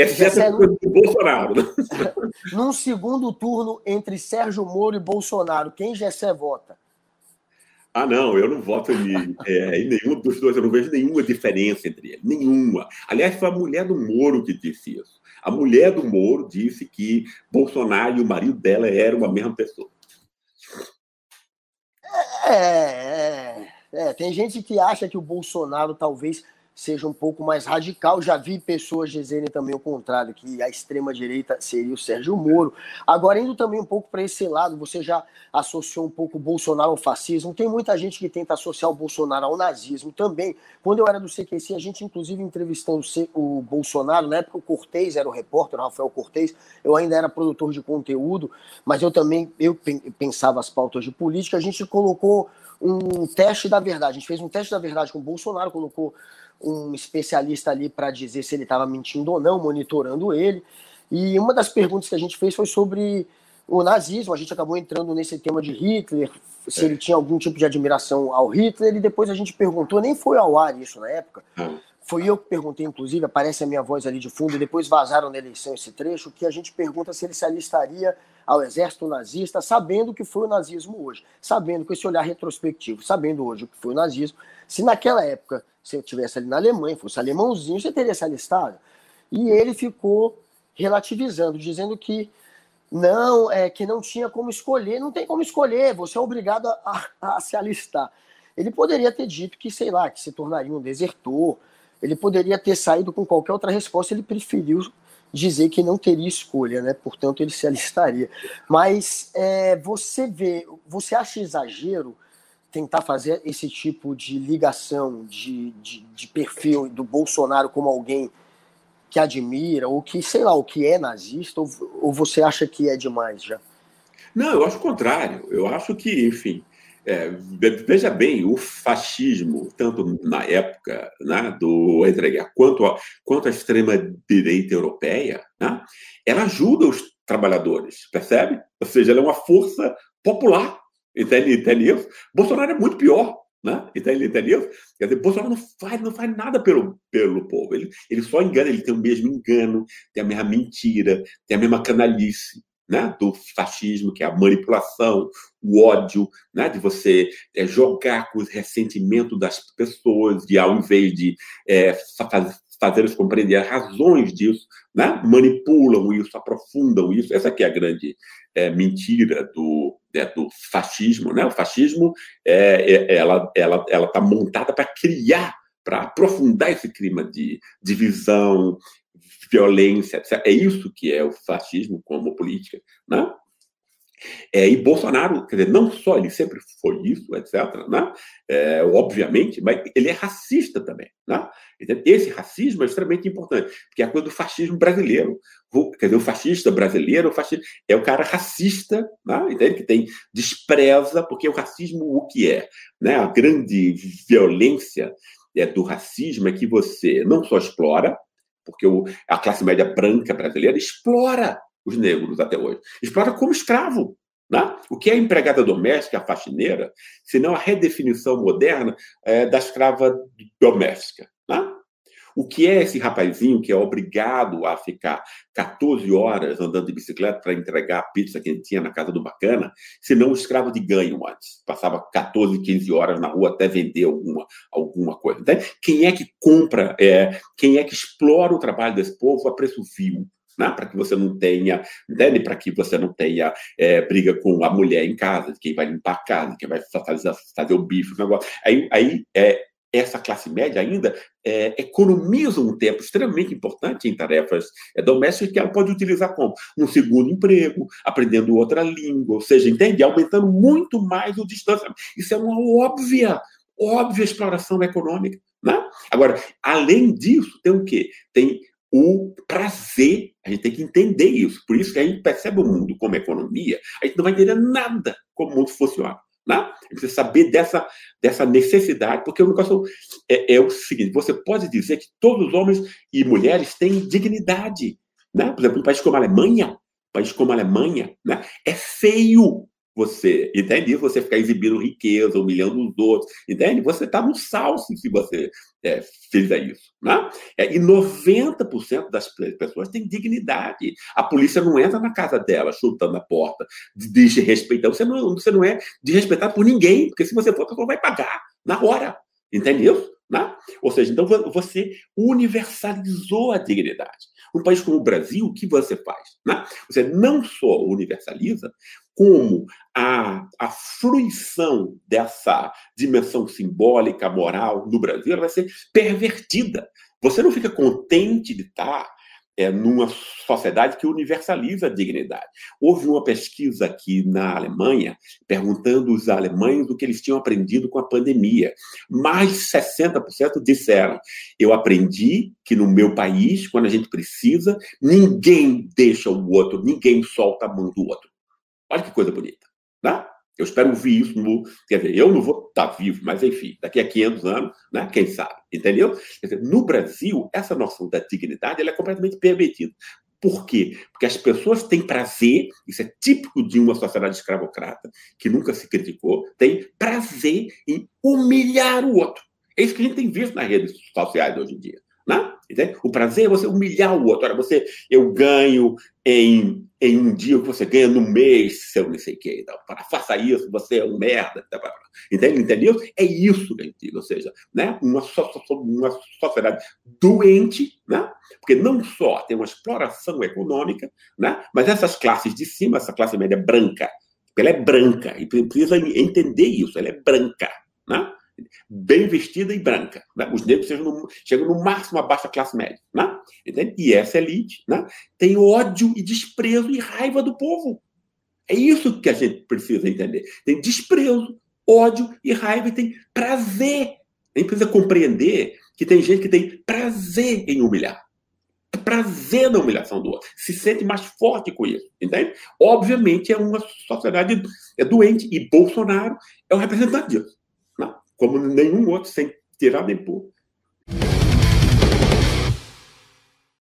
Exceto é do Bolsonaro. Num segundo turno entre Sérgio Moro e Bolsonaro, quem Gessé vota? Ah, não, eu não voto em, é, em, nenhum dos dois, eu não vejo nenhuma diferença entre eles, nenhuma. Aliás, foi a mulher do Moro que disse isso. A mulher do Moro disse que Bolsonaro e o marido dela eram a mesma pessoa. É, é, é, tem gente que acha que o Bolsonaro talvez seja um pouco mais radical. Já vi pessoas dizerem também o contrário, que a extrema-direita seria o Sérgio Moro. Agora, indo também um pouco para esse lado, você já associou um pouco o Bolsonaro ao fascismo. Tem muita gente que tenta associar o Bolsonaro ao nazismo também. Quando eu era do CQC, a gente, inclusive, entrevistando o Bolsonaro, na época o Cortez era o repórter, o Rafael Cortez, eu ainda era produtor de conteúdo, mas eu também eu pensava as pautas de política. A gente colocou um teste da verdade. A gente fez um teste da verdade com o Bolsonaro, colocou um especialista ali para dizer se ele estava mentindo ou não, monitorando ele. E uma das perguntas que a gente fez foi sobre o nazismo. A gente acabou entrando nesse tema de Hitler, se ele tinha algum tipo de admiração ao Hitler, e depois a gente perguntou, nem foi ao ar isso na época. Hum. Foi eu que perguntei, inclusive, aparece a minha voz ali de fundo, e depois vazaram na eleição esse trecho, que a gente pergunta se ele se alistaria ao exército nazista, sabendo o que foi o nazismo hoje, sabendo com esse olhar retrospectivo, sabendo hoje o que foi o nazismo, se naquela época se eu tivesse ali na Alemanha, fosse alemãozinho, você teria se alistado. E ele ficou relativizando, dizendo que não, é que não tinha como escolher, não tem como escolher, você é obrigado a, a, a se alistar. Ele poderia ter dito que, sei lá, que se tornaria um desertor, ele poderia ter saído com qualquer outra resposta, ele preferiu dizer que não teria escolha, né? Portanto, ele se alistaria. Mas é, você vê, você acha exagero tentar fazer esse tipo de ligação de, de, de, perfil do Bolsonaro como alguém que admira, ou que, sei lá, o que é nazista, ou, ou você acha que é demais já? Não, eu acho o contrário. Eu acho que, enfim, é, veja bem, o fascismo, tanto na época né, do Entreguerra quanto a, quanto a extrema-direita europeia, né, ela ajuda os trabalhadores, percebe? Ou seja, ela é uma força popular Entende, entende isso? Bolsonaro é muito pior. Né? Entende, entende isso? Quer dizer, Bolsonaro não faz, não faz nada pelo, pelo povo. Ele, ele só engana, ele tem o mesmo engano, tem a mesma mentira, tem a mesma canalice. Né, do fascismo, que é a manipulação, o ódio, né, de você é, jogar com os ressentimentos das pessoas, de ao invés de é, fazer eles compreender as razões disso, né, manipulam isso, aprofundam isso. Essa aqui é a grande é, mentira do, é, do fascismo, né? O fascismo é, é ela ela ela está montada para criar, para aprofundar esse clima de divisão, violência. Etc. É isso que é o fascismo como política, né? É, e Bolsonaro, quer dizer, não só ele sempre foi isso, etc., né? É, obviamente, mas ele é racista também. Né? Esse racismo é extremamente importante, porque é a coisa do fascismo brasileiro. Quer dizer, o fascista brasileiro o fascista, é o cara racista, né? entende? que tem despreza, porque o racismo o que é? Né? A grande violência é, do racismo é que você não só explora, porque o, a classe média branca brasileira explora os negros até hoje. Explora como escravo. Né? O que é empregada doméstica, a faxineira, senão a redefinição moderna é, da escrava doméstica. Né? O que é esse rapazinho que é obrigado a ficar 14 horas andando de bicicleta para entregar a pizza que ele tinha na casa do bacana, se não o escravo de ganho antes? Passava 14, 15 horas na rua até vender alguma, alguma coisa. Então, quem é que compra, é, quem é que explora o trabalho desse povo a preço? Né? para que você não tenha, né? para que você não tenha é, briga com a mulher em casa, quem vai limpar a casa, quem vai fazer, o bife, o negócio. Aí, aí é, essa classe média ainda é, economiza um tempo extremamente importante em tarefas é, domésticas que ela pode utilizar como um segundo emprego, aprendendo outra língua, ou seja, entende? Aumentando muito mais o distanciamento. Isso é uma óbvia, óbvia exploração econômica. Né? Agora, além disso, tem o quê? Tem o prazer. A gente tem que entender isso. Por isso que a gente percebe o mundo como economia, a gente não vai entender nada como o mundo funciona. Né? A gente precisa saber dessa, dessa necessidade, porque o negócio é, é o seguinte: você pode dizer que todos os homens e mulheres têm dignidade. Né? Por exemplo, um país como a Alemanha, um país como a Alemanha, né? é feio você, entende? Você ficar exibindo riqueza, humilhando os outros, entende? Você está no salso se você é, fizer isso. Né? É, e 90% das pessoas têm dignidade. A polícia não entra na casa dela chutando a porta, desrespeitando. Você não, você não é desrespeitado por ninguém, porque se você for, a pessoa vai pagar na hora. Entendeu? Né? Ou seja, então você universalizou a dignidade. Um país como o Brasil, o que você faz? Né? Você não só universaliza, como a, a fruição dessa dimensão simbólica, moral no Brasil, ela vai ser pervertida. Você não fica contente de estar é, numa sociedade que universaliza a dignidade. Houve uma pesquisa aqui na Alemanha perguntando os alemães o que eles tinham aprendido com a pandemia. Mais de 60% disseram: Eu aprendi que no meu país, quando a gente precisa, ninguém deixa o outro, ninguém solta a mão do outro. Olha que coisa bonita. Né? Eu espero ouvir isso no. Quer dizer, eu não vou estar vivo, mas enfim, daqui a 500 anos, né, quem sabe, entendeu? Dizer, no Brasil, essa noção da dignidade ela é completamente permitida. Por quê? Porque as pessoas têm prazer, isso é típico de uma sociedade escravocrata, que nunca se criticou, tem prazer em humilhar o outro. É isso que a gente tem visto nas redes sociais hoje em dia. Né? O prazer é você humilhar o outro. Olha, você, eu ganho em, em um dia o que você ganha no mês, se eu não sei o que. Então, para, faça isso, você é um merda. Entende? Entendeu? É isso que a gente diz. Ou seja, né? uma, uma sociedade doente, né? porque não só tem uma exploração econômica, né? mas essas classes de cima, essa classe média branca, ela é branca, e precisa entender isso, ela é branca. Né? Bem vestida e branca. Né? Os negros chegam no, chegam no máximo abaixo da classe média. Né? Entende? E essa elite né? tem ódio e desprezo e raiva do povo. É isso que a gente precisa entender. Tem desprezo, ódio e raiva e tem prazer. A gente precisa compreender que tem gente que tem prazer em humilhar. Prazer na humilhação do outro. Se sente mais forte com isso. Entende? Obviamente é uma sociedade é doente e Bolsonaro é o representante disso como nenhum outro, sem tirar nem pôr.